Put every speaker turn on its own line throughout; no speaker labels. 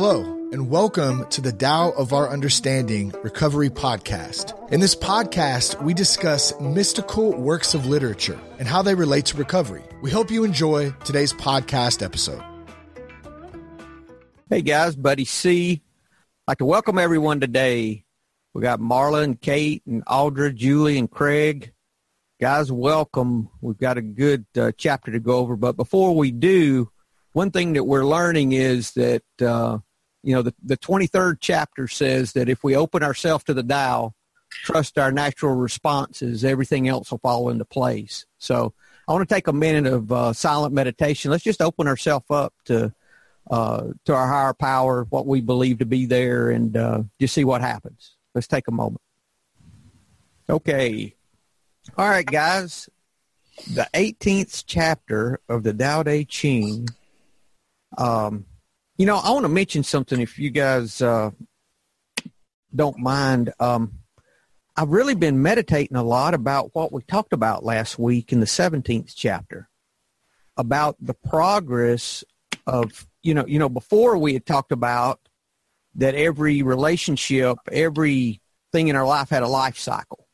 Hello, and welcome to the Tao of Our Understanding Recovery Podcast. In this podcast, we discuss mystical works of literature and how they relate to recovery. We hope you enjoy today's podcast episode.
Hey guys, Buddy C. I'd like to welcome everyone today. We got Marla and Kate and Audra, Julie and Craig. Guys, welcome. We've got a good uh, chapter to go over, but before we do, one thing that we're learning is that uh, you know the, the 23rd chapter says that if we open ourselves to the Tao, trust our natural responses, everything else will fall into place. So I want to take a minute of uh, silent meditation. Let's just open ourselves up to uh, to our higher power, what we believe to be there, and uh, just see what happens. Let's take a moment. Okay. All right, guys. The 18th chapter of the Tao Te Ching um, you know, I want to mention something if you guys uh, don't mind. Um, I've really been meditating a lot about what we talked about last week in the 17th chapter about the progress of, you know, you know, before we had talked about that every relationship, every thing in our life had a life cycle,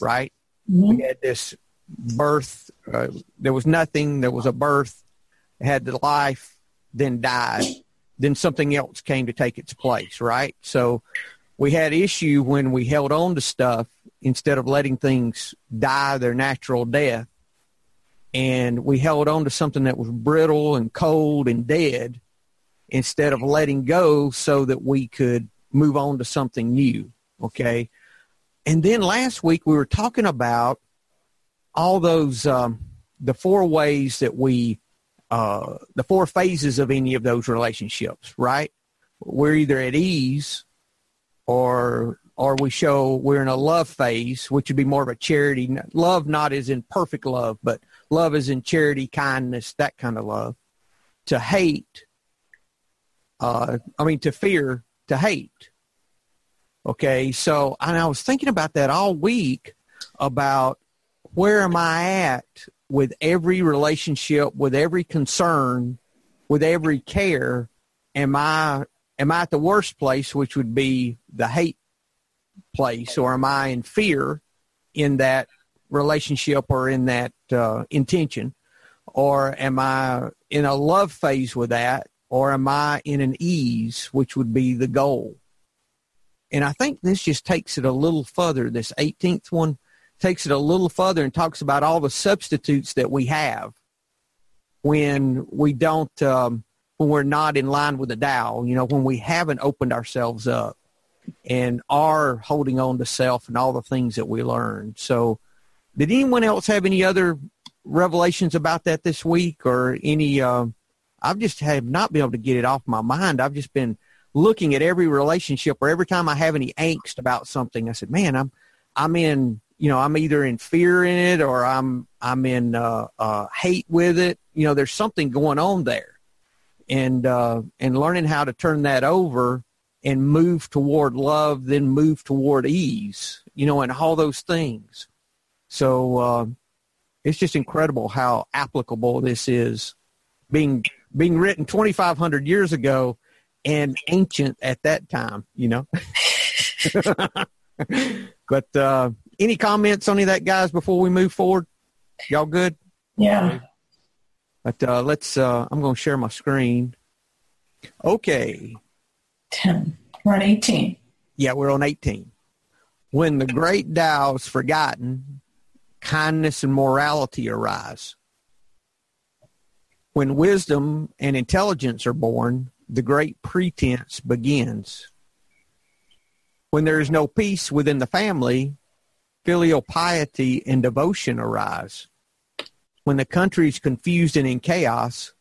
right? Mm-hmm. We had this birth, uh, there was nothing, there was a birth, had the life, then died, then something else came to take its place, right? So we had issue when we held on to stuff instead of letting things die their natural death. And we held on to something that was brittle and cold and dead instead of letting go so that we could move on to something new. Okay. And then last week we were talking about all those, um, the four ways that we uh, the four phases of any of those relationships, right? We're either at ease or or we show we're in a love phase, which would be more of a charity. Love not as in perfect love, but love is in charity, kindness, that kind of love. To hate, uh, I mean, to fear, to hate. Okay, so and I was thinking about that all week about where am I at with every relationship, with every concern, with every care, am I am I at the worst place, which would be the hate place, or am I in fear in that relationship or in that uh, intention, or am I in a love phase with that, or am I in an ease, which would be the goal? And I think this just takes it a little further. This 18th one takes it a little further and talks about all the substitutes that we have when we don't, um, when we're not in line with the Tao, you know, when we haven't opened ourselves up and are holding on to self and all the things that we learned. So did anyone else have any other revelations about that this week or any, uh, I've just have not been able to get it off my mind. I've just been looking at every relationship or every time I have any angst about something, I said, man, I'm, I'm in you know, I'm either in fear in it or I'm I'm in uh, uh, hate with it. You know, there's something going on there, and uh, and learning how to turn that over and move toward love, then move toward ease. You know, and all those things. So uh, it's just incredible how applicable this is, being being written 2,500 years ago and ancient at that time. You know. but uh, any comments on any of that, guys, before we move forward? Y'all good?
Yeah.
But uh, let's. Uh, I'm going to share my screen. Okay.
Ten. We're on eighteen.
Yeah, we're on eighteen. When the great Tao is forgotten, kindness and morality arise. When wisdom and intelligence are born, the great pretense begins. When there is no peace within the family, filial piety and devotion arise. When the country is confused and in chaos,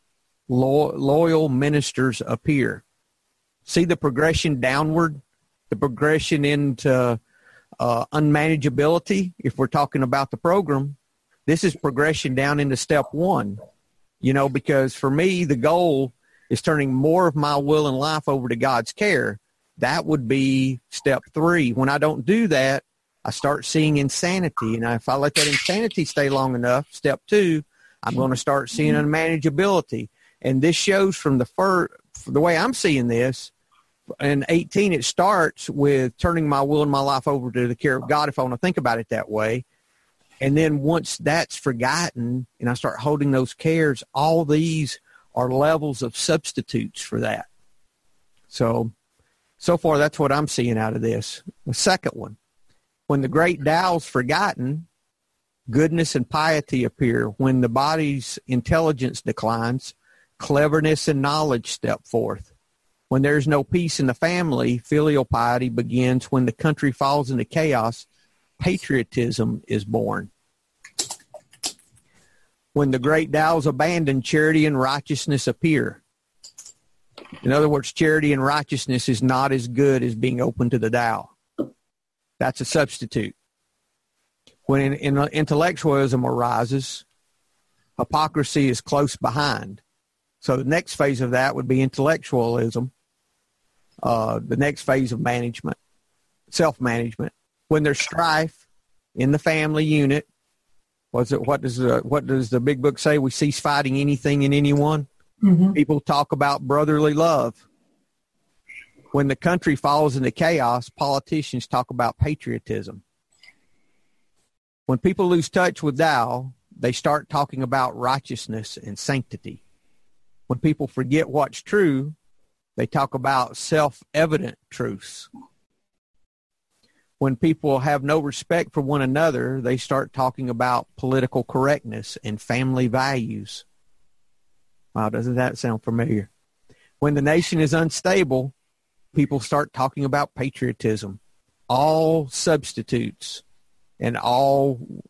lo- loyal ministers appear. See the progression downward, the progression into uh, unmanageability. If we're talking about the program, this is progression down into step one. You know, because for me, the goal is turning more of my will and life over to God's care. That would be step three. When I don't do that, I start seeing insanity. And if I let that insanity stay long enough, step two, I'm going to start seeing unmanageability. And this shows from the first, the way I'm seeing this, in 18 it starts with turning my will and my life over to the care of God if I want to think about it that way. And then once that's forgotten and I start holding those cares, all these are levels of substitutes for that. So, so far that's what I'm seeing out of this. The second one, when the great Tao's forgotten, goodness and piety appear. When the body's intelligence declines, cleverness and knowledge step forth. When there's no peace in the family, filial piety begins. When the country falls into chaos, patriotism is born. When the great Tao's abandoned, charity and righteousness appear. In other words, charity and righteousness is not as good as being open to the Tao. That's a substitute. When in, in, intellectualism arises, hypocrisy is close behind. So the next phase of that would be intellectualism. Uh, the next phase of management, self-management. When there's strife in the family unit, was it what does the what does the big book say? We cease fighting anything and anyone. Mm-hmm. People talk about brotherly love. When the country falls into chaos, politicians talk about patriotism. When people lose touch with Tao, they start talking about righteousness and sanctity. When people forget what's true, they talk about self-evident truths. When people have no respect for one another, they start talking about political correctness and family values. Wow, doesn't that sound familiar? When the nation is unstable, people start talking about patriotism. All substitutes and all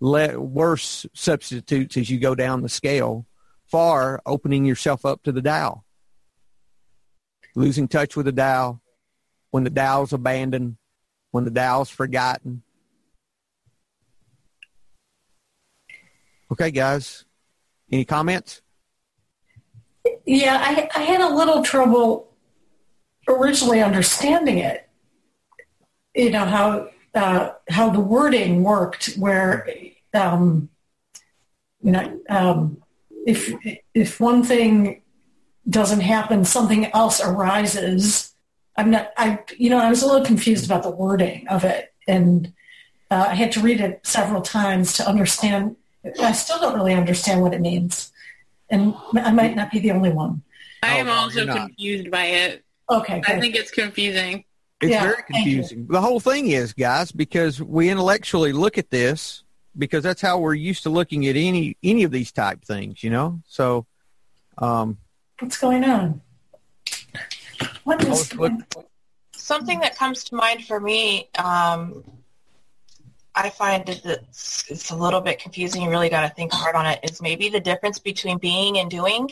le- worse substitutes as you go down the scale, far opening yourself up to the Tao losing touch with the Tao, when the Tao's abandoned, when the Tao's forgotten. Okay, guys. Any comments?
Yeah, I, I had a little trouble originally understanding it. You know how uh, how the wording worked, where um, you know um, if if one thing doesn't happen, something else arises. I'm not, I, you know, I was a little confused about the wording of it. And uh, I had to read it several times to understand. I still don't really understand what it means. And I might not be the only one.
I am oh, also confused by it.
Okay. Good.
I think it's confusing.
It's yeah, very confusing. The whole thing is, guys, because we intellectually look at this because that's how we're used to looking at any any of these type things, you know. So, um,
What's going on? What is going
on? Something that comes to mind for me, um, I find that it's, it's a little bit confusing. You really got to think hard on it. Is maybe the difference between being and doing.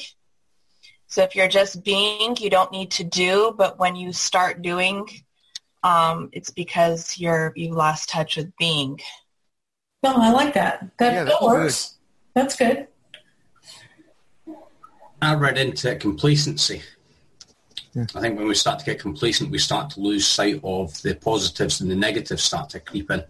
So if you're just being, you don't need to do. But when you start doing, um, it's because you're you lost touch with being.
No, I like that. That, yeah, that works. Good. That's good.
I read into complacency. Yeah. I think when we start to get complacent, we start to lose sight of the positives and the negatives start to creep in.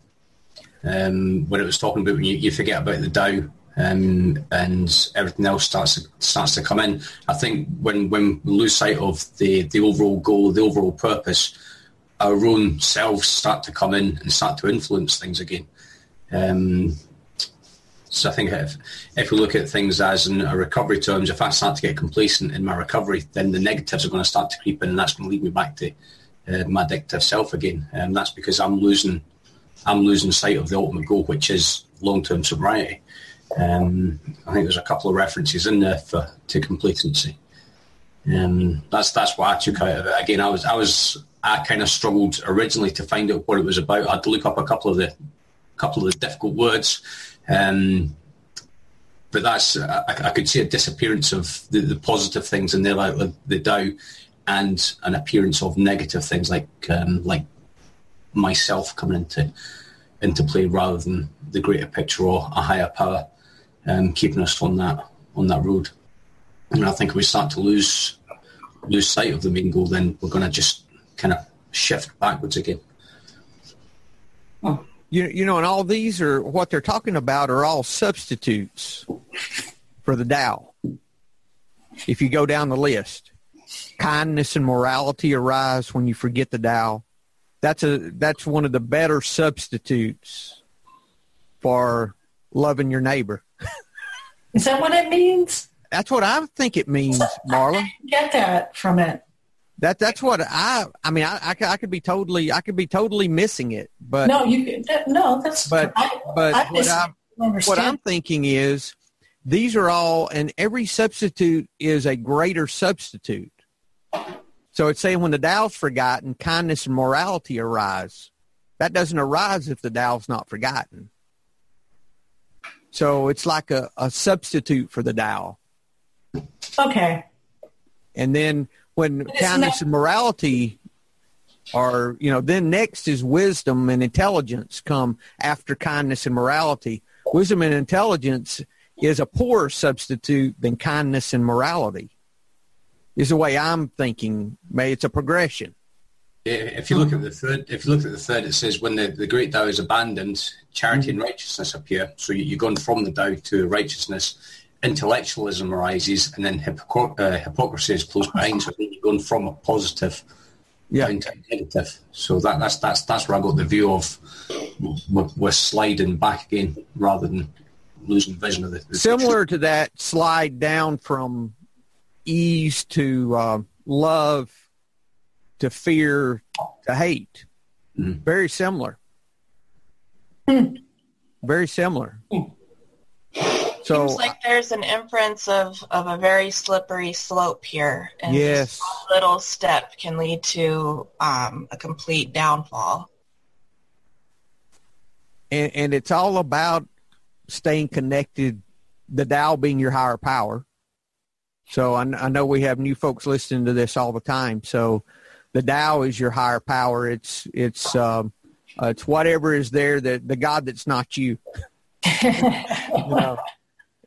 Um, when it was talking about when you, you forget about the Tao um, and everything else starts to, starts to come in. I think when, when we lose sight of the, the overall goal, the overall purpose, our own selves start to come in and start to influence things again. Um, so I think if, if we look at things as in a recovery terms, if I start to get complacent in my recovery, then the negatives are going to start to creep in, and that's going to lead me back to uh, my addictive self again. And that's because I'm losing, I'm losing sight of the ultimate goal, which is long-term sobriety. Um, I think there's a couple of references in there for to complacency. Um, that's that's what I took out of it. Again, I was I was I kind of struggled originally to find out what it was about. I had to look up a couple of the couple of the difficult words um, but that's I, I, could see a disappearance of the, the positive things in there, like, like the Tao, and an appearance of negative things like um, like myself coming into into play rather than the greater picture or a higher power um, keeping us on that on that road. And I think if we start to lose lose sight of the main goal, then we're going to just kind of shift backwards again.
You, you know, and all these are what they're talking about are all substitutes for the Tao. If you go down the list, kindness and morality arise when you forget the Tao. That's a that's one of the better substitutes for loving your neighbor.
Is that what it means?
That's what I think it means, Marla.
Get that from it.
That that's what I. I mean, I, I, I could be totally. I could be totally missing it, but
no, you. That, no, that's.
But
I,
but
I
what I'm what. I'm thinking is these are all, and every substitute is a greater substitute. So it's saying when the Tao's forgotten, kindness and morality arise. That doesn't arise if the Tao's not forgotten. So it's like a, a substitute for the Tao.
okay.
And then when kindness
not-
and morality are, you know, then next is wisdom and intelligence come after kindness and morality. Wisdom and intelligence is a poorer substitute than kindness and morality. Is the way I'm thinking. May it's a progression.
If you look at the third, if you look at the third, it says when the, the great Tao is abandoned, charity and righteousness appear. So you, you're going from the Tao to righteousness. Intellectualism arises, and then hypocr- uh, hypocrisy is close behind. So you're going from a positive
Yeah.
down to a negative. So that, that's that's that's where I got the view of we're, we're sliding back again rather than losing vision of the, the
Similar to that slide down from ease to uh, love to fear to hate.
Mhm.
Very similar. Very similar. So
Seems like there's an inference of, of a very slippery slope here. And
Yes.
just one little step can lead to um, a complete downfall.
and, and it's all about staying connected, the Tao being your higher power. So I, I know we have new folks listening to this all the time. So the Tao is your higher power. It's it's um, it's whatever is there that the God that's not you. you know,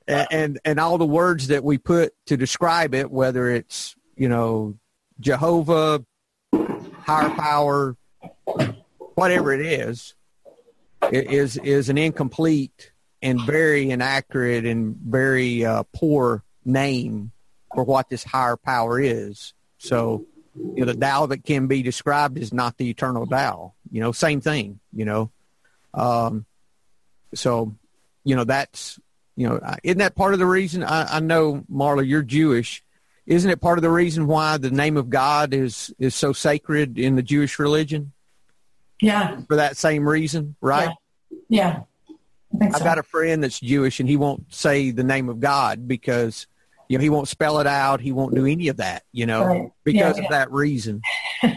and, and and all the words that we put to describe it, whether it's you know Jehovah, higher power, whatever it is, i- is is an incomplete and very inaccurate and very uh, poor name for what this higher power is. So, you know, the Tao that can be described is not the eternal Tao. You know, same thing. You know, um, so you know that's you know isn't that part of the reason? I, I know Marla, you're Jewish. Isn't it part of the reason why the name of God is is so sacred in the Jewish religion?
yeah.
For that same reason, right?
Yeah. I think
I've
so.
got a friend that's Jewish, and he won't say the name of God because you know he won't spell it out. He won't do any of that. You know,
Right.
because
Yeah,
of that reason. you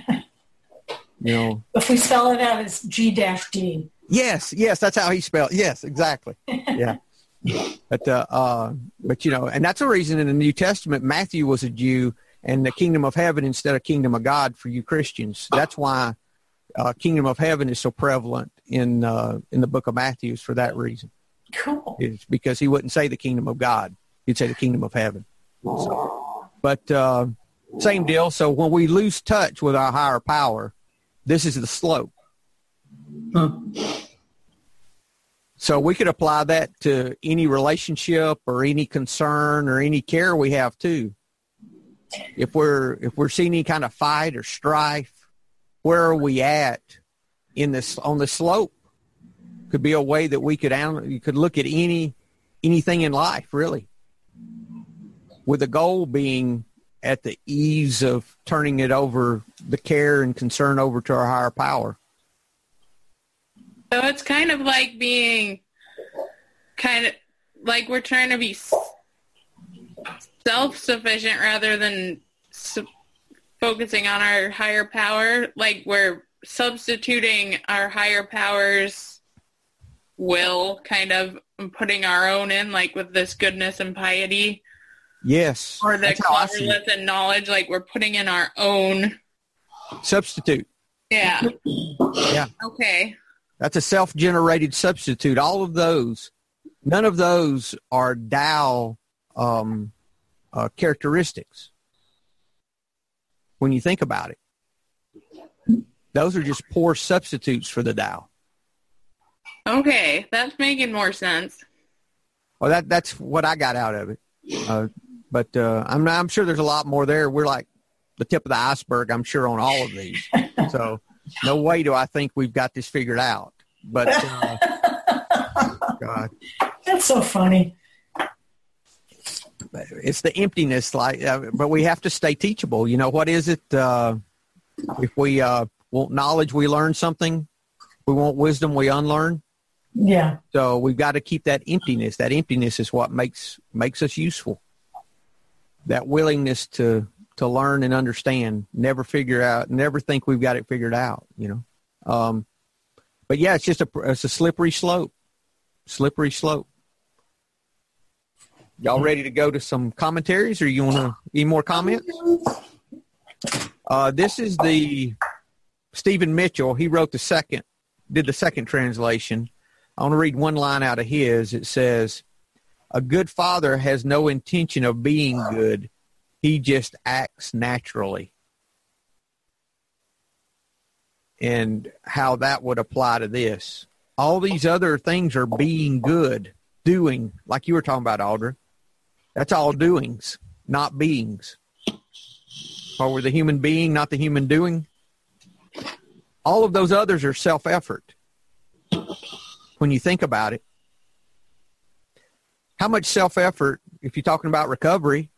know.
if we spell it out as G dash D.
Yes, yes, that's how he spelled. Yes, exactly. Yeah. But uh, uh, but you know, and that's the reason in the New Testament Matthew was a Jew and the kingdom of heaven instead of kingdom of God for you Christians. That's why uh, kingdom of heaven is so prevalent in uh, in the book of Matthew is for that reason.
Cool.
It's because he wouldn't say the kingdom of God. He'd say the kingdom of heaven. So, but uh, same deal. So when we lose touch with our higher power, this is the slope. So we could apply that to any relationship or any concern or any care we have too. If we're if we're seeing any kind of fight or strife, where are we at in this on the slope? Could be a way that we could you could look at any anything in life really, with the goal being at the ease of turning it over the care and concern over to our higher power.
So it's kind of like being kind of like we're trying to be self-sufficient rather than su- focusing on our higher power. Like we're substituting our higher powers will kind of putting our own in like with this goodness and piety
Yes,
or the
that's how I see it.
cleverness and knowledge like we're putting in our own
substitute.
yeah
Yeah.
okay
That's a self-generated substitute. All of those, none of those are Tao um, uh, characteristics. When you think about it, those are just poor substitutes for the Tao.
okay that's making more sense
Well, that that's what I got out of it. Uh, but uh, I'm I'm sure there's a lot more there. We're like the tip of the iceberg, I'm sure, on all of these. so no way do I think we've got this figured out. But uh, God,
That's so funny.
it's the emptiness. Like, uh, but we have to stay teachable. You know what is it? Uh, if we uh, want knowledge, we learn something. We want wisdom, we unlearn.
Yeah.
So we've got to keep that emptiness. That emptiness is what makes makes us useful. That willingness to to learn and understand, never figure out, never think we've got it figured out. You know. Um, but yeah, it's just a it's a slippery slope. Slippery slope. Y'all ready to go to some commentaries, or you want to any more comments? Uh, this is the Stephen Mitchell. He wrote the second, did the second translation. I want to read one line out of his. It says, "A good father has no intention of being good; he just acts naturally." And how that would apply to this. All these other things are being good, doing, like you were talking about, Audra. That's all doings, not beings. Or the human being, not the human doing. All of those others are self-effort. When you think about it, how much self-effort, if you're talking about recovery,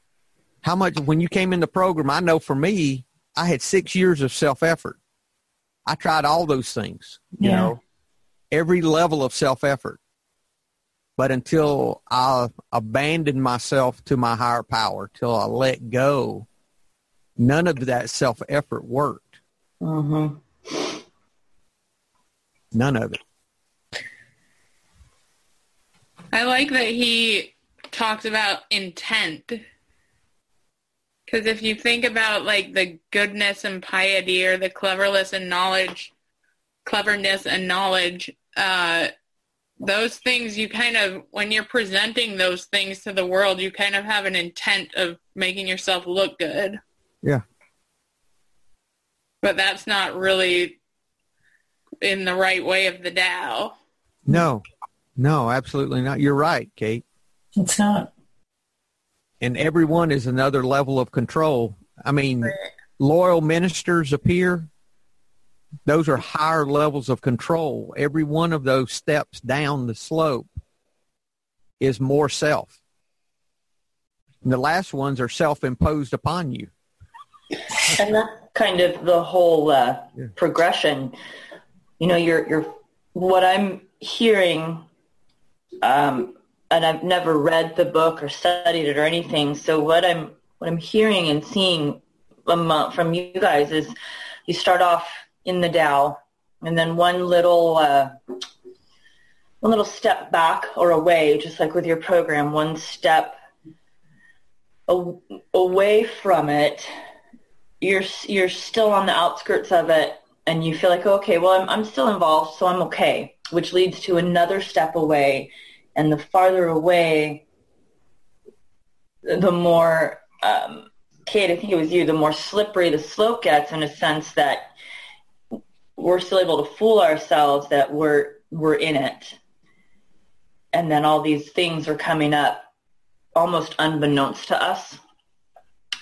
how much, when you came in the program, I know for me, I had six years of self-effort. I tried all those things, you
Yeah.
know, every level of self-effort. But until I abandoned myself to my higher power, till I let go, none of that self-effort worked.
Mm-hmm.
None of it.
I like that he talked about intent. Because if you think about like the goodness and piety or the cleverness and knowledge, cleverness and knowledge, uh, those things you kind of, when you're presenting those things to the world, you kind of have an intent of making yourself look good.
Yeah.
But that's not really in the right way of the Tao.
No, no, absolutely not. You're right, Kate.
It's not.
And everyone is another level of control. I mean, loyal ministers appear. Those are higher levels of control. Every one of those steps down the slope is more self. And the last ones are self-imposed upon you.
and that's kind of the whole uh,
Yeah.
progression. You know, you're you're what I'm hearing, um, and I've never read the book or studied it or anything. So what I'm what I'm hearing and seeing from, from you guys is you start off in the Tao, and then one little uh, one little step back or away, just like with your program, one step away from it you're you're still on the outskirts of it and you feel like okay well I'm, I'm still involved so i'm okay which leads to another step away. And the farther away the more um, kate i think it was you the more slippery the slope gets in a sense that we're still able to fool ourselves that we're we're in it. And then all these things are coming up almost unbeknownst to us.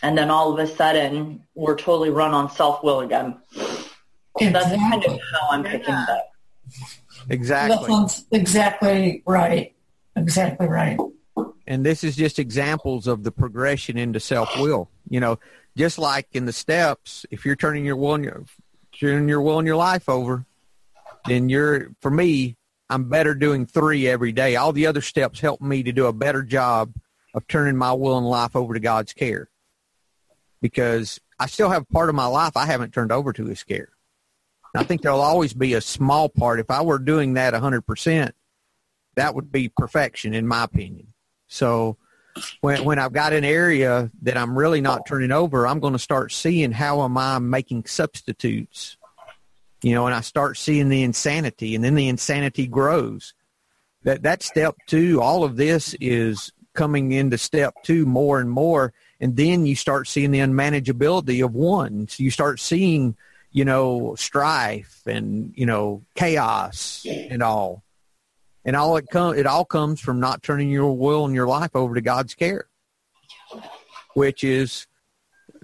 And then all of a sudden we're totally run on self-will again. So that's kind of how I'm picking it up.
That
Exactly.
sounds exactly right. Exactly right.
And this is just examples of the progression into self-will. You know, just like in the steps, if you're turning your will and your, turning your will and your life over, then you're, for me, I'm better doing three every day. All the other steps help me to do a better job of turning my will and life over to God's care. Because I still have part of my life I haven't turned over to His care. I think there'll always be a small part. If I were doing that 100%, that would be perfection, in my opinion. So when when I've got an area that I'm really not turning over, I'm going to start seeing how am I making substitutes. You know, and I start seeing the insanity, and then the insanity grows. That that step two, all of this is coming into step two more and more, and then you start seeing the unmanageability of one. So you start seeing, you know, strife and you know chaos and all and all it com- it all comes from not turning your will and your life over to God's care, which is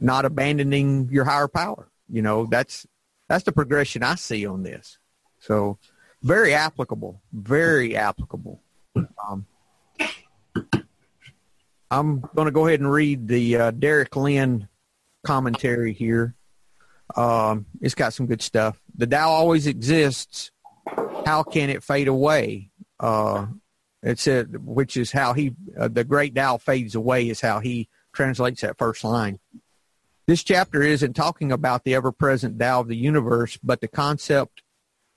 not abandoning your higher power. You know, that's that's the progression I see on this. So very applicable, very applicable. Um, I'm going to go ahead and read the uh, Derek Lin commentary here. Um, it's got some good stuff. The Tao always exists. How can it fade away? Uh, it said, which is how he, uh, the great Tao fades away is how he translates that first line. This chapter isn't talking about the ever-present Tao of the universe, but the concept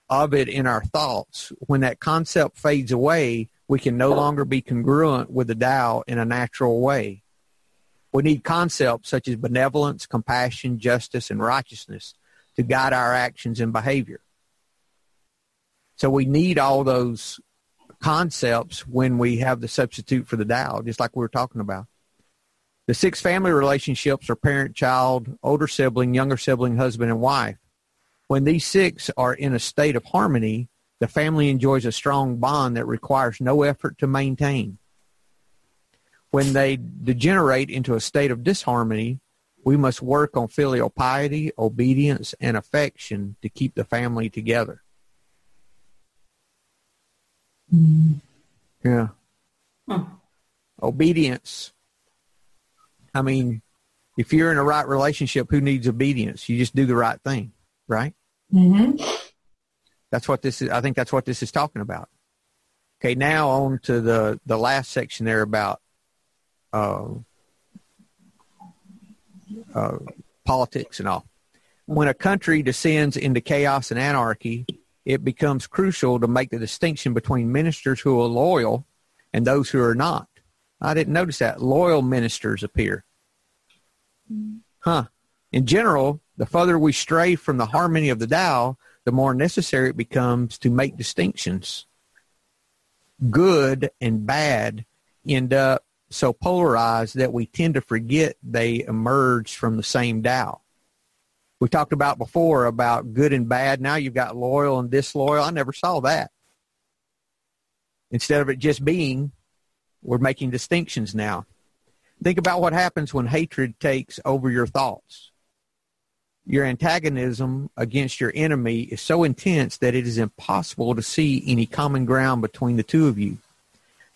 of it in our thoughts. When that concept fades away, we can no longer be congruent with the Tao in a natural way. We need concepts such as benevolence, compassion, justice, and righteousness to guide our actions and behavior. So we need all those concepts when we have the substitute for the Tao, just like we were talking about. The six family relationships are parent, child, older sibling, younger sibling, husband, and wife. When these six are in a state of harmony, the family enjoys a strong bond that requires no effort to maintain. When they degenerate into a state of disharmony, we must work on filial piety, obedience, and affection to keep the family together.
Mm.
Yeah.
Hmm.
Obedience. I mean, if you're in a right relationship, who needs obedience? You just do the right thing, right?
Mm-hmm.
That's what this is. I think that's what this is talking about. Okay, now on to the the last section there about uh, uh, politics and all. When a country descends into chaos and anarchy, it becomes crucial to make the distinction between ministers who are loyal and those who are not. I didn't notice that. Loyal ministers appear. Huh. In general, the further we stray from the harmony of the Tao, the more necessary it becomes to make distinctions. Good and bad end up so polarized that we tend to forget they emerge from the same Tao. We talked about before about good and bad. Now you've got loyal and disloyal. I never saw that. Instead of it just being, we're making distinctions now. Think about what happens when hatred takes over your thoughts. Your antagonism against your enemy is so intense that it is impossible to see any common ground between the two of you.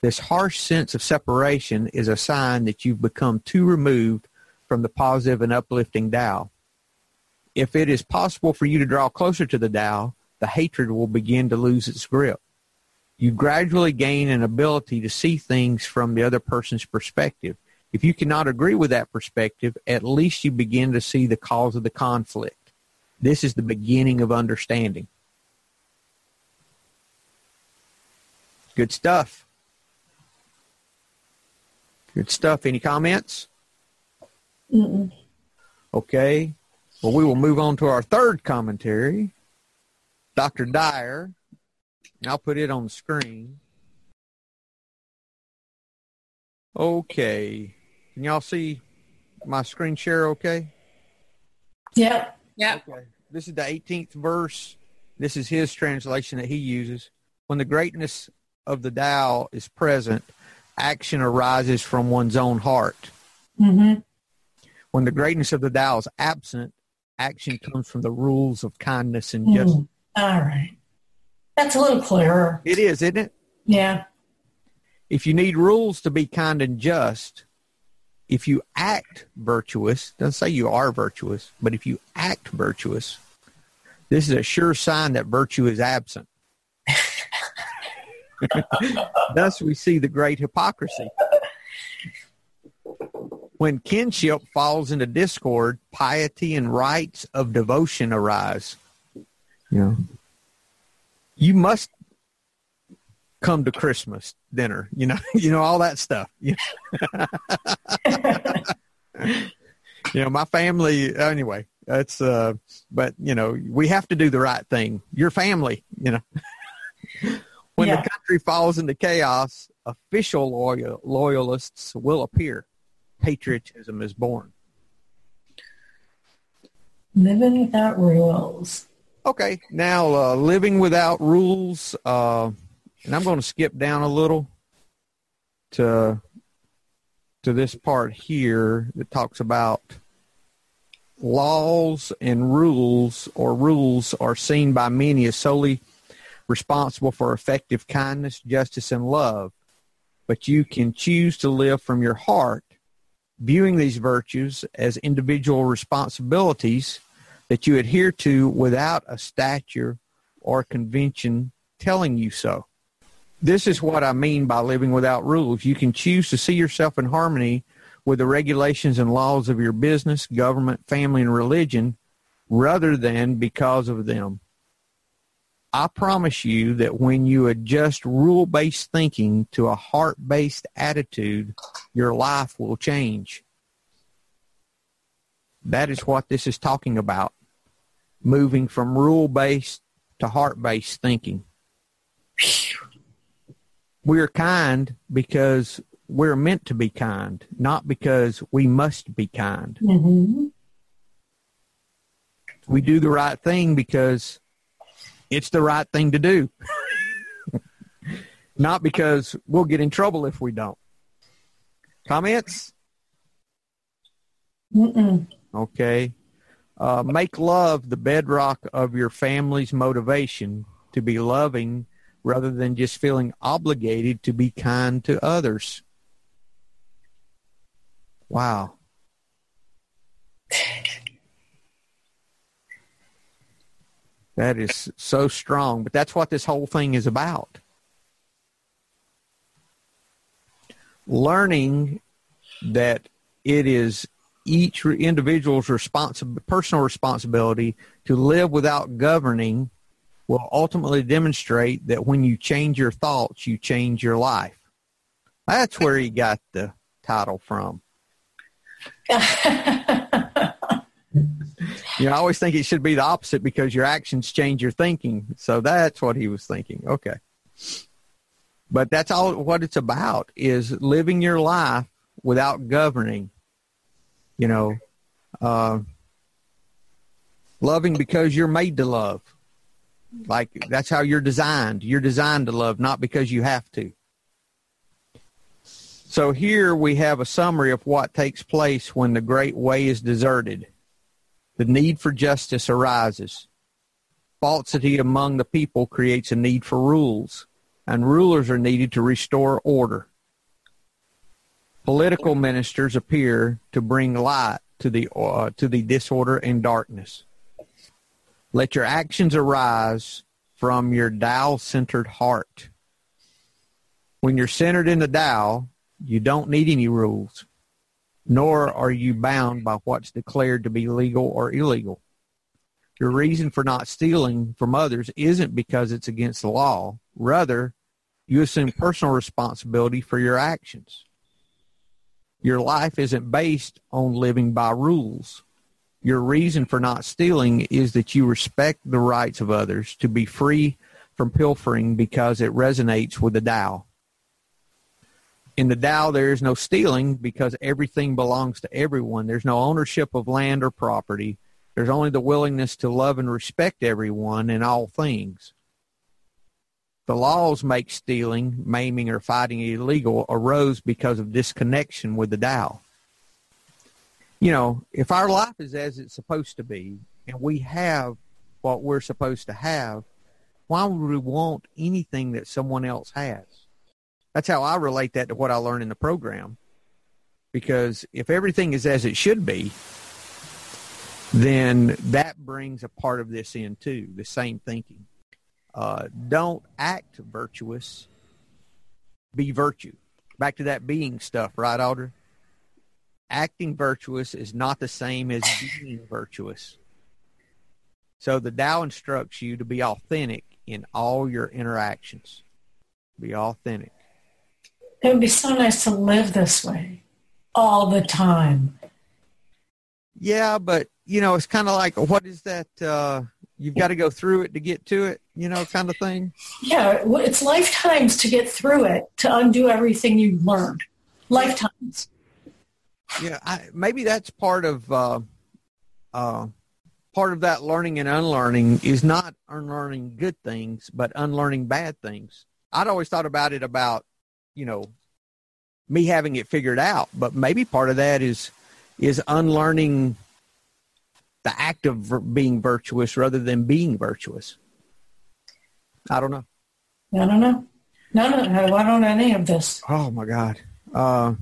This harsh sense of separation is a sign that you've become too removed from the positive and uplifting Tao. If it is possible for you to draw closer to the Tao, the hatred will begin to lose its grip. You gradually gain an ability to see things from the other person's perspective. If you cannot agree with that perspective, at least you begin to see the cause of the conflict. This is the beginning of understanding. Good stuff. Good stuff. Any comments?
Mm-mm.
Okay. Well, we will move on to our third commentary. Dr. Dyer. I'll put it on the screen. Okay. Can y'all see my screen share okay?
Yep.
Yeah.
Okay. This is the 18th verse. This is his translation that he uses. When the greatness of the Tao is present, action arises from one's own heart.
Mm-hmm.
When the greatness of the Tao is absent, action comes from the rules of kindness and justice.
Mm. All right. That's a little clearer.
It is, isn't it?
Yeah.
If you need rules to be kind and just, if you act virtuous, doesn't say you are virtuous, but if you act virtuous, this is a sure sign that virtue is absent. Thus, we see the great hypocrisy. When kinship falls into discord, piety and rites of devotion arise. You know, you must come to Christmas dinner. You know, you know all that stuff. You know, you know my family. Anyway, that's. Uh, but you know, we have to do the right thing. Your family. You know. when
Yeah.
the country falls into chaos, official loyal, loyalists will appear. Patriotism is born.
Living without rules.
Okay, now uh, living without rules, uh, and I'm going to skip down a little to to this part here that talks about laws and rules or rules are seen by many as solely responsible for effective kindness, justice, and love. But you can choose to live from your heart, viewing these virtues as individual responsibilities that you adhere to without a statute or convention telling you so. This is what I mean by living without rules. You can choose to see yourself in harmony with the regulations and laws of your business, government, family, and religion rather than because of them. I promise you that when you adjust rule-based thinking to a heart-based attitude, your life will change. That is what this is talking about. Moving from rule-based to heart-based thinking. We're kind because we're meant to be kind, not because we must be kind.
Mm-hmm.
We do the right thing because it's the right thing to do. not because we'll get in trouble if we don't. Comments?
Mm-mm.
Okay. Uh, make love the bedrock of your family's motivation to be loving rather than just feeling obligated to be kind to others. Wow. That is so strong, but that's what this whole thing is about. Learning that it is each individual's responsi- personal responsibility to live without governing will ultimately demonstrate that when you change your thoughts, you change your life. That's where he got the title from. you know, I always think it should be the opposite because your actions change your thinking. So that's what he was thinking. Okay. But that's all what it's about is living your life without governing. You know, uh, loving because you're made to love. Like that's how you're designed. You're designed to love, not because you have to. So here we have a summary of what takes place when the great way is deserted. The need for justice arises. Falsity among the people creates a need for rules, and rulers are needed to restore order. Political ministers appear to bring light to the uh, to the disorder and darkness. Let your actions arise from your Tao-centered heart. When you're centered in the Tao, you don't need any rules, nor are you bound by what's declared to be legal or illegal. Your reason for not stealing from others isn't because it's against the law. Rather, you assume personal responsibility for your actions. Your life isn't based on living by rules. Your reason for not stealing is that you respect the rights of others to be free from pilfering because it resonates with the Tao. In the Tao, there is no stealing because everything belongs to everyone. There's no ownership of land or property. There's only the willingness to love and respect everyone and all things. The laws make stealing, maiming, or fighting illegal arose because of disconnection with the Tao. You know, if our life is as it's supposed to be, and we have what we're supposed to have, why would we want anything that someone else has? That's how I relate that to what I learned in the program. Because if everything is as it should be, then that brings a part of this in too, the same thinking. Uh, don't act virtuous, be virtue. Back to that being stuff, right, Audrey? Acting virtuous is not the same as being virtuous. So the Tao instructs you to be authentic in all your interactions. Be authentic.
It would be so nice to live this way all the time.
Yeah, but you know, it's kind of like what is that? Uh, you've got to go through it to get to it, you know, kind of thing.
Yeah, it's lifetimes to get through it to undo everything you've learned. Lifetimes.
Yeah, I, maybe that's part of uh, uh, part of that learning and unlearning is not unlearning good things, but unlearning bad things. I'd always thought about it about you know, me having it figured out. But maybe part of that is is unlearning the act of being virtuous rather than being virtuous. I don't know.
I don't know. No, no, no. I don't know any of this.
Oh my God. Uh,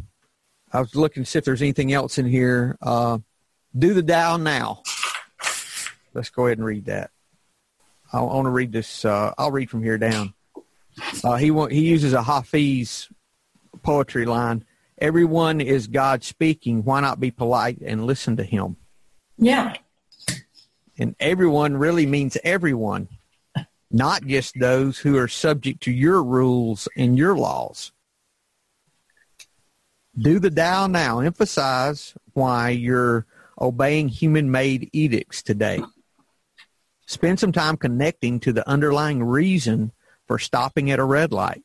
I was looking to see if there's anything else in here. Uh, do the Tao now. Let's go ahead and read that. I want to read this. Uh, I'll read from here down. Uh, he he uses a Hafiz poetry line. Everyone is God speaking. Why not be polite and listen to him?
Yeah.
And everyone really means everyone, not just those who are subject to your rules and your laws. Do the Tao now. Emphasize why you're obeying human-made edicts today. Spend some time connecting to the underlying reason for stopping at a red light,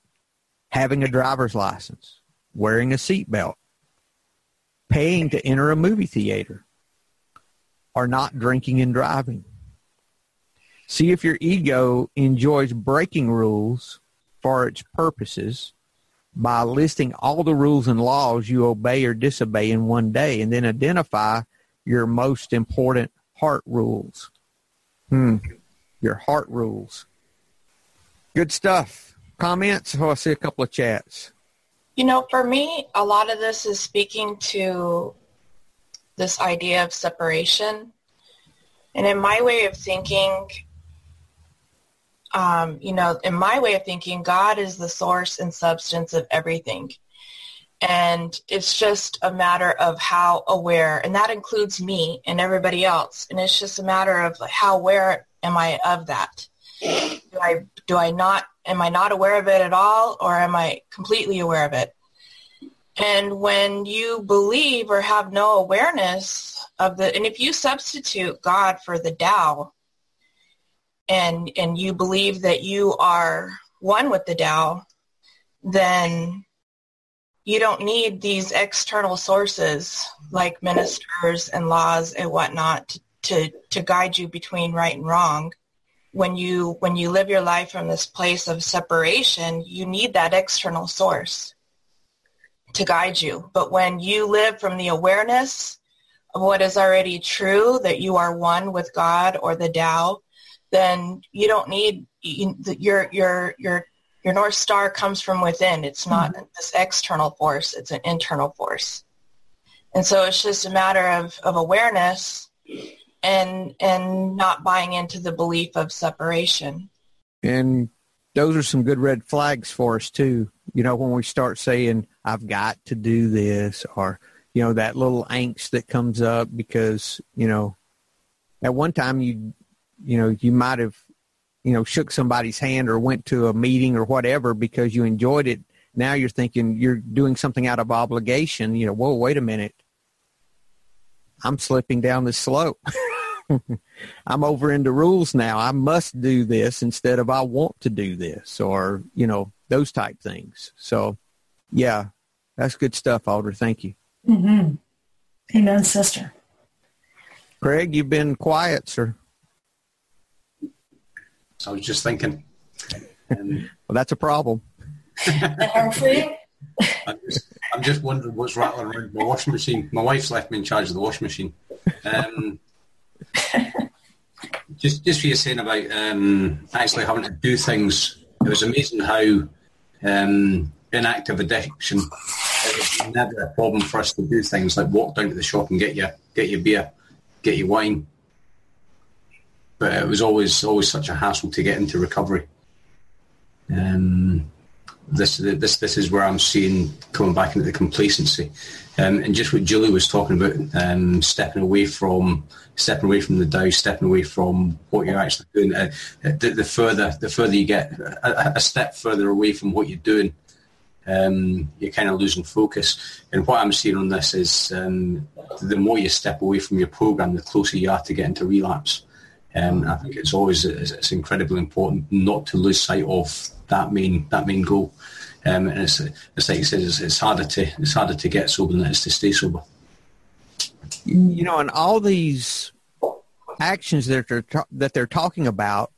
having a driver's license, wearing a seatbelt, paying to enter a movie theater, or not drinking and driving. See if your ego enjoys breaking rules for its purposes by listing all the rules and laws you obey or disobey in one day and then identify your most important heart rules. Hmm. Your heart rules. Good stuff. Comments? Oh, I see a couple of chats.
You know, for me, a lot of this is speaking to this idea of separation. And in my way of thinking, um, you know, in my way of thinking, God is the source and substance of everything. And it's just a matter of how aware, and that includes me and everybody else. And it's just a matter of how aware am I of that? Do I, do I not, am I not aware of it at all or am I completely aware of it? And when you believe or have no awareness of the, and if you substitute God for the Tao, and and you believe that you are one with the Tao, then you don't need these external sources like ministers and laws and whatnot to, to to guide you between right and wrong. When you when you live your life from this place of separation, you need that external source to guide you. But when you live from the awareness of what is already true, that you are one with God or the Tao, then you don't need you, your your your your north star comes from within. It's not mm-hmm. this external force; it's an internal force. And so it's just a matter of, of awareness and and not buying into the belief of separation.
And those are some good red flags for us too. You know, when we start saying, I've got to do this or, you know, that little angst that comes up because, you know, at one time you you know, you might have, you know, shook somebody's hand or went to a meeting or whatever because you enjoyed it. Now you're thinking you're doing something out of obligation. You know, whoa, wait a minute. I'm slipping down the slope. I'm over into rules now. I must do this instead of I want to do this or, you know, those type things. So, yeah, that's good stuff, Alder. Thank you.
Mm-hmm. Amen, sister.
Craig, you've been quiet, sir.
I was just thinking. Um,
well, that's a problem.
I'm
just, I'm just wondering what's rattling around my washing machine. My wife's left me in charge of the washing machine. Um, just, just for you saying about um, actually having to do things, it was amazing how um, inactive addiction. It was never a problem for us to do things like walk down to the shop and get your get your beer, get your wine, but it was always always such a hassle to get into recovery. Um, this this this is where I'm seeing coming back into the complacency, um, and just what Julie was talking about, um, stepping away from stepping away from the Tao, stepping away from what you're actually doing. Uh, the, the, further the further you get a, a, step further away from what you're doing, um, you're kind of losing focus. And what I'm seeing on this is um, the more you step away from your program, the closer you are to getting to relapse. Um, I think it's always it's incredibly important not to lose sight of that main that main goal. Um, and it's, it's like you said, it's, it's, harder to it's harder to get sober than it is to stay sober.
You know, and all these actions that they're that they're talking about,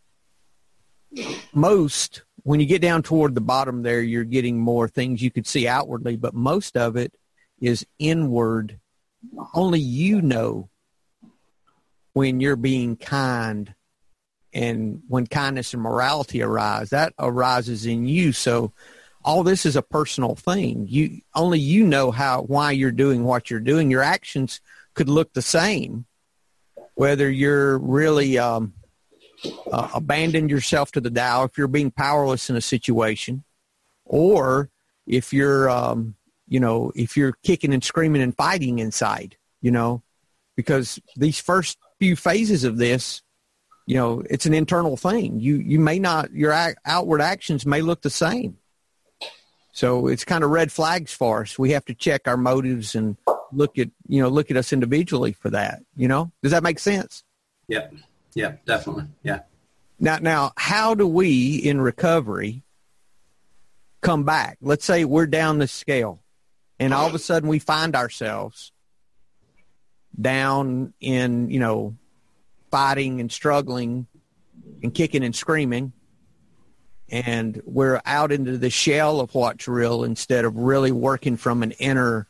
most when you get down toward the bottom there, you're getting more things you could see outwardly, but most of it is inward. Only you know when you're being kind and when kindness and morality arise that arises in you. So all this is a personal thing. You only you know how why you're doing what you're doing. Your actions could look the same whether you're really um, uh, abandoned yourself to the Tao if you're being powerless in a situation or if you're um, you know if you're kicking and screaming and fighting inside you know because these first few phases of this, you know, it's an internal thing. You you may not your outward actions may look the same. So it's kind of red flags for us. We have to check our motives and look at you know look at us individually for that. You know, does that make sense?
Yeah, yeah, definitely. Yeah.
Now, now, how do we in recovery come back? Let's say we're down the scale, and all of a sudden we find ourselves down in, you know, fighting and struggling and kicking and screaming. And we're out into the shell of what's real instead of really working from an inner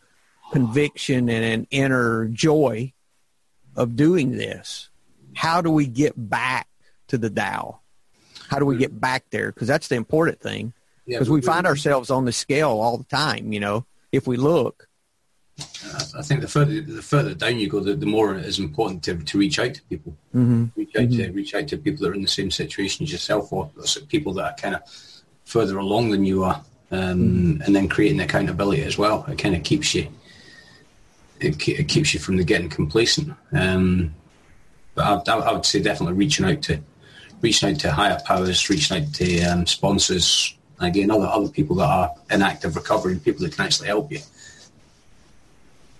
conviction and an inner joy of doing this. How do we get back to the Tao? How do we get back there? Because that's the important thing. Because we find ourselves on the scale all the time, you know, if we look.
I think the further the further down you go, the, the more it is important to, to reach out to people.
Mm-hmm.
Reach out to reach out to people that are in the same situation as yourself, or people that are kind of further along than you are, um, mm-hmm. and then creating accountability as well. It kind of keeps you it, it, keeps you from the getting complacent. Um, but I, I, would say definitely reaching out to reaching out to higher powers, reaching out to um, sponsors, again other other people that are in active recovery, people that can actually help you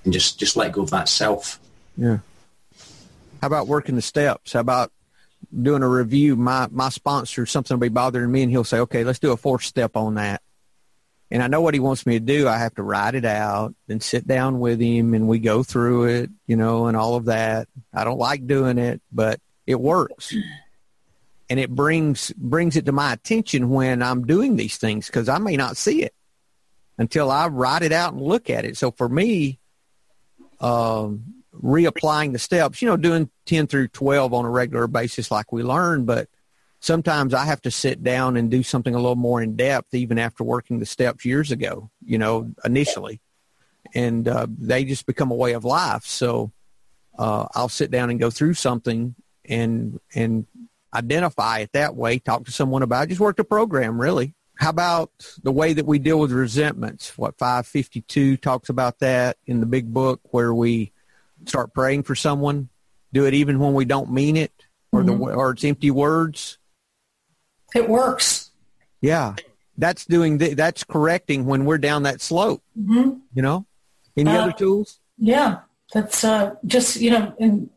and just just let go of that self.
Yeah. How about working the steps? How about doing a review? My my sponsor, something will be bothering me, and he'll say, "Okay, let's do a fourth step on that." And I know what he wants me to do. I have to write it out and sit down with him, and we go through it, you know, and all of that. I don't like doing it, but it works, and it brings brings it to my attention when I'm doing these things because I may not see it until I write it out and look at it. So for me, um, reapplying the steps, you know, doing 10 through 12 on a regular basis like we learn, but sometimes I have to sit down and do something a little more in depth even after working the steps years ago, you know, initially. And uh, they just become a way of life. So uh, I'll sit down and go through something and and identify it that way, talk to someone about it. Just work the program, really. How about the way that we deal with resentments? What 552 talks about that in the big book where we start praying for someone, do it even when we don't mean it or mm-hmm. the or it's empty words.
It works.
Yeah. That's doing the, that's correcting when we're down that slope.
Mm-hmm.
You know? Any uh, other tools?
Yeah. That's uh, just, you know, in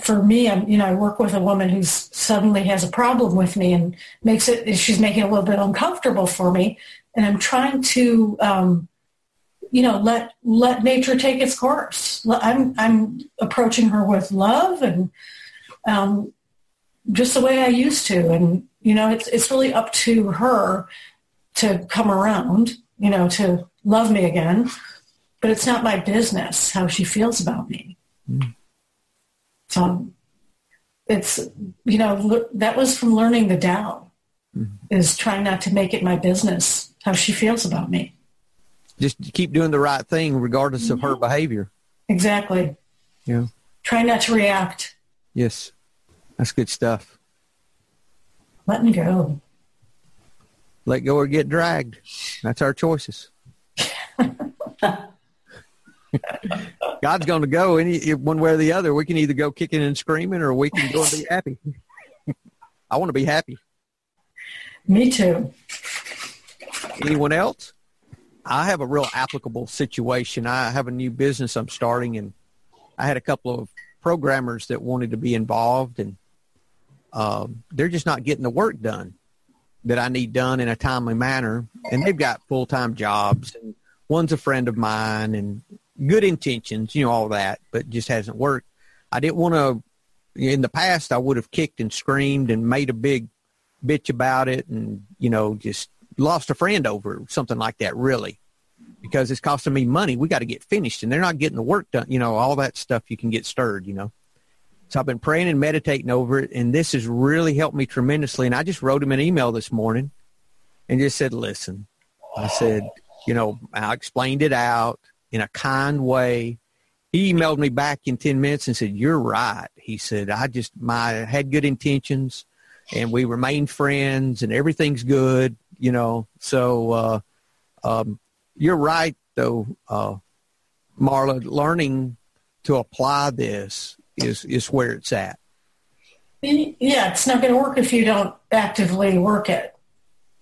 for me, I'm, you know, I work with a woman who suddenly has a problem with me and makes it, she's making it a little bit uncomfortable for me. And I'm trying to, um, you know, let, let nature take its course. I'm, I'm approaching her with love and, um, just the way I used to. And, you know, it's, it's really up to her to come around, you know, to love me again. But it's not my business how she feels about me. Mm. So it's, you know, that was from learning the Tao, mm-hmm. is trying not to make it my business how she feels about me.
Just keep doing the right thing regardless mm-hmm. of her mm-hmm. behavior.
Exactly.
Yeah.
Try not to react.
Yes. That's good stuff.
Letting go.
Let go or get dragged. That's our choices. God's going to go any one way or the other. We can either go kicking and screaming, or we can go and be happy. I want to be happy.
Me too.
Anyone else? I have a real applicable situation. I have a new business I'm starting, and I had a couple of programmers that wanted to be involved, and um, they're just not getting the work done that I need done in a timely manner. And they've got full time jobs, and one's a friend of mine, and good intentions, you know, all that, but just hasn't worked. I didn't want to, in the past, I would have kicked and screamed and made a big bitch about it and, you know, just lost a friend over something like that, really, because it's costing me money. We got to get finished and they're not getting the work done, you know, all that stuff you can get stirred, you know. So I've been praying and meditating over it, and this has really helped me tremendously. And I just wrote him an email this morning and just said, listen, I said, you know, I explained it out in a kind way. He emailed me back in 10 minutes and said, you're right. He said, I just, my, had good intentions and we remain friends and everything's good, you know. So, uh, um, you're right though, uh, Marla, learning to apply this is, is where it's at.
Yeah, it's not going to work if you don't actively work it.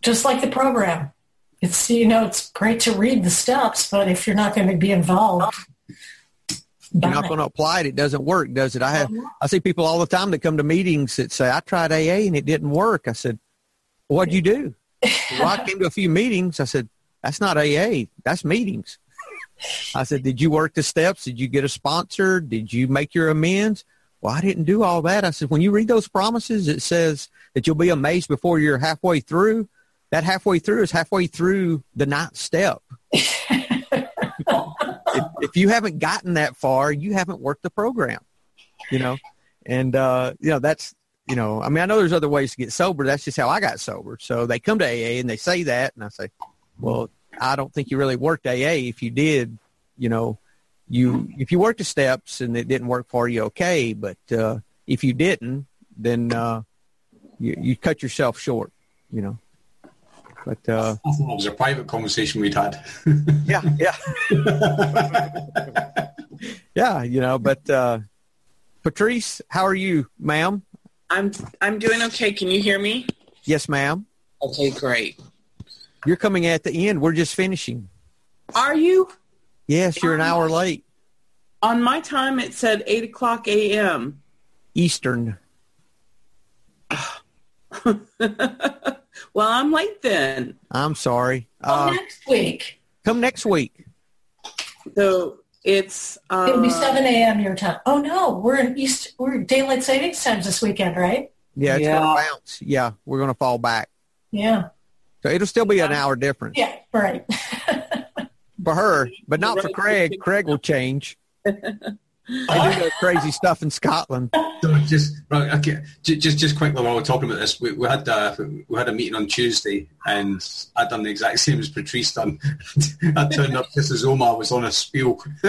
Just like the program. It's, you know, it's great to read the steps, but if you're not going to be involved,
you're not going to apply it, it doesn't work, does it? I have, I see people all the time that come to meetings that say, I tried AA and it didn't work. I said, what'd you do? well, I came to a few meetings. I said, that's not AA. That's meetings. I said, did you work the steps? Did you get a sponsor? Did you make your amends? Well, I didn't do all that. I said, when you read those promises, it says that you'll be amazed before you're halfway through. That halfway through is halfway through the ninth step. if, if, you haven't gotten that far, you haven't worked the program, you know? And, uh, you know, that's, you know, I mean, I know there's other ways to get sober. That's just how I got sober. So they come to AA and they say that, and I say, well, I don't think you really worked AA. If you did, you know, you if you worked the steps and it didn't work for you, okay. But uh, if you didn't, then uh, you, you cut yourself short. You know. But uh,
I thought it was a private conversation we'd had.
yeah, yeah, yeah. You know, but uh, Patrice, how are you, ma'am?
I'm I'm doing okay. Can you hear me?
Yes, ma'am.
Okay, great.
You're coming at the end. We're just finishing.
Are you?
Yes, you're an hour late.
On my time, it said 8 o'clock a.m.
Eastern.
well, I'm late then.
I'm sorry.
Come uh, next week.
Come next week.
So it's uh,
it'll be 7 a.m. your time. Oh no, we're in East. We're daylight savings times this weekend, right?
Yeah, it's yeah. gonna bounce. Yeah, we're gonna fall back.
Yeah.
So it'll still be an hour difference.
Yeah, right.
for her, but not for Craig. Craig will change. I do that crazy stuff in Scotland.
So just right, okay, just just quickly while we're talking about this, we, we had uh, we had a meeting on Tuesday, and I'd done the exact same as Patrice done. I turned up just as Omar was on a spiel.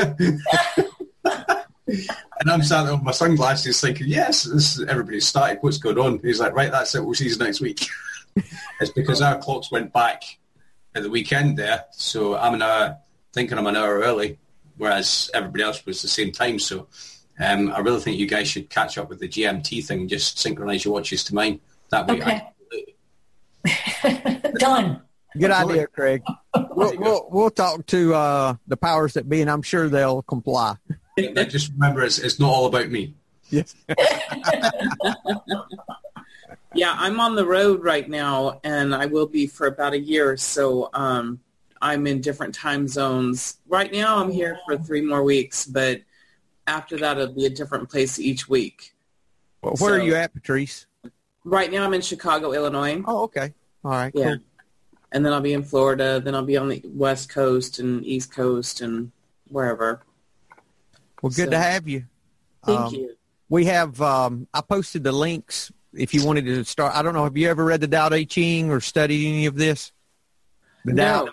and I'm sat there with my sunglasses thinking, yes, this is, everybody's started. What's going on? He's like, right, that's it. We'll see you next week. it's because our clocks went back at the weekend there. So I'm an hour, thinking I'm an hour early, whereas everybody else was the same time. So um, I really think you guys should catch up with the GMT thing. Just synchronize your watches to mine. That way.
Okay. Done.
Good idea, Craig. We'll, we'll, we'll talk to uh, the powers that be, and I'm sure they'll comply.
just remember, it's, it's not all about me.
Yes.
Yeah, I'm on the road right now, and I will be for about a year. So um, I'm in different time zones. Right now, I'm here for three more weeks, but after that, it'll be a different place each week.
Well, where so, are you at, Patrice?
Right now, I'm in Chicago, Illinois.
Oh, okay. All right.
Yeah.
Cool.
And then I'll be in Florida. Then I'll be on the West Coast and East Coast and wherever.
Well, good so, to have you.
Thank um, you.
We have. Um, I posted the links if you wanted to start, I don't know, have you ever read the Tao Te Ching or studied any of this?
The no.
Tao?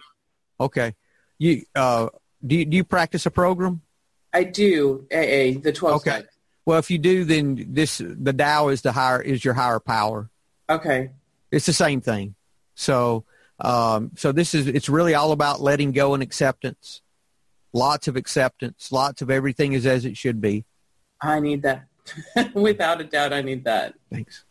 Okay. You, uh, do you, do you practice a program?
I do. AA, the 12
Okay. Step. Well, if you do, then this, the Tao is the higher, is your higher power.
Okay.
It's the same thing. So, um, so this is, it's really all about letting go and acceptance. Lots of acceptance. Lots of everything is as it should be.
I need that. Without a doubt, I need that.
Thanks.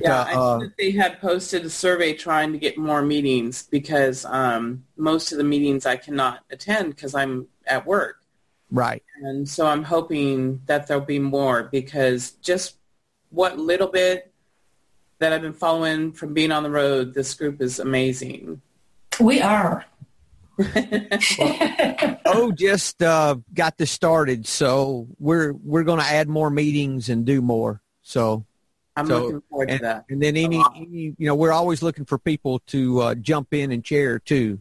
Yeah, I uh, they had posted a survey trying to get more meetings because um, most of the meetings I cannot attend because I'm at work.
Right.
And so I'm hoping that there'll be more because just what little bit that I've been following from being on the road, this group is amazing.
We are.
oh, just uh, got this started, so we're we're going to add more meetings and do more. So
I'm
so,
looking forward
and,
to that.
And then any, any, you know, we're always looking for people to uh, jump in and chair too.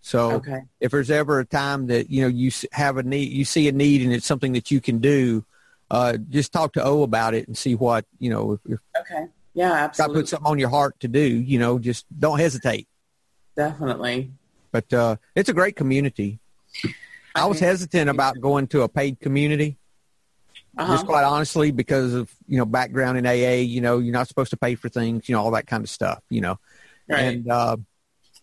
So
okay.
if there's ever a time that you know you have a need, you see a need, and it's something that you can do, uh, just talk to O about it and see what you know. If, if
Okay. Yeah, absolutely.
put something on your heart to do, you know, just don't hesitate.
Definitely.
But uh, it's a great community. I was hesitant about going to a paid community,
Uh-huh.
just quite honestly, because of you know background in AA. You know, you're not supposed to pay for things. You know, all that kind of stuff. You know,
Right.
and uh,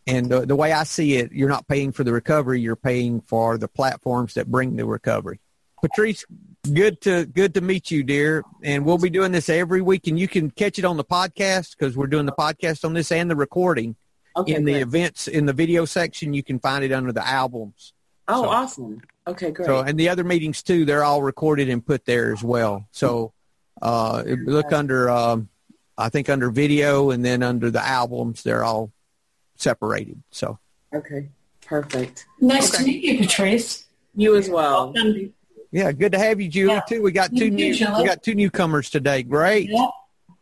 and the, the way I see it, you're not paying for the recovery. You're paying for the platforms that bring the recovery. Patrice, good to good to meet you, dear. And we'll be doing this every week, and you can catch it on the podcast because we're doing the podcast on this and the recording
okay,
in the
great.
events in the video section. You can find it under the albums.
Oh,
so-
awesome. Okay, great.
So, and the other meetings too, they're all recorded and put there as well. So, uh, look under, um, I think under video and then under the albums, they're all separated. So,
okay, perfect.
Nice
Okay.
to meet you, Patrice.
You as well.
Yeah, good to have you, Julie,
Yeah.
too. We got two new,
Julie.
we got two newcomers today. Great.
Yeah.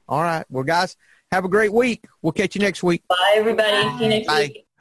All right. Well, guys, have a great week. We'll catch you next week.
Bye, everybody. See you next
Bye.
week.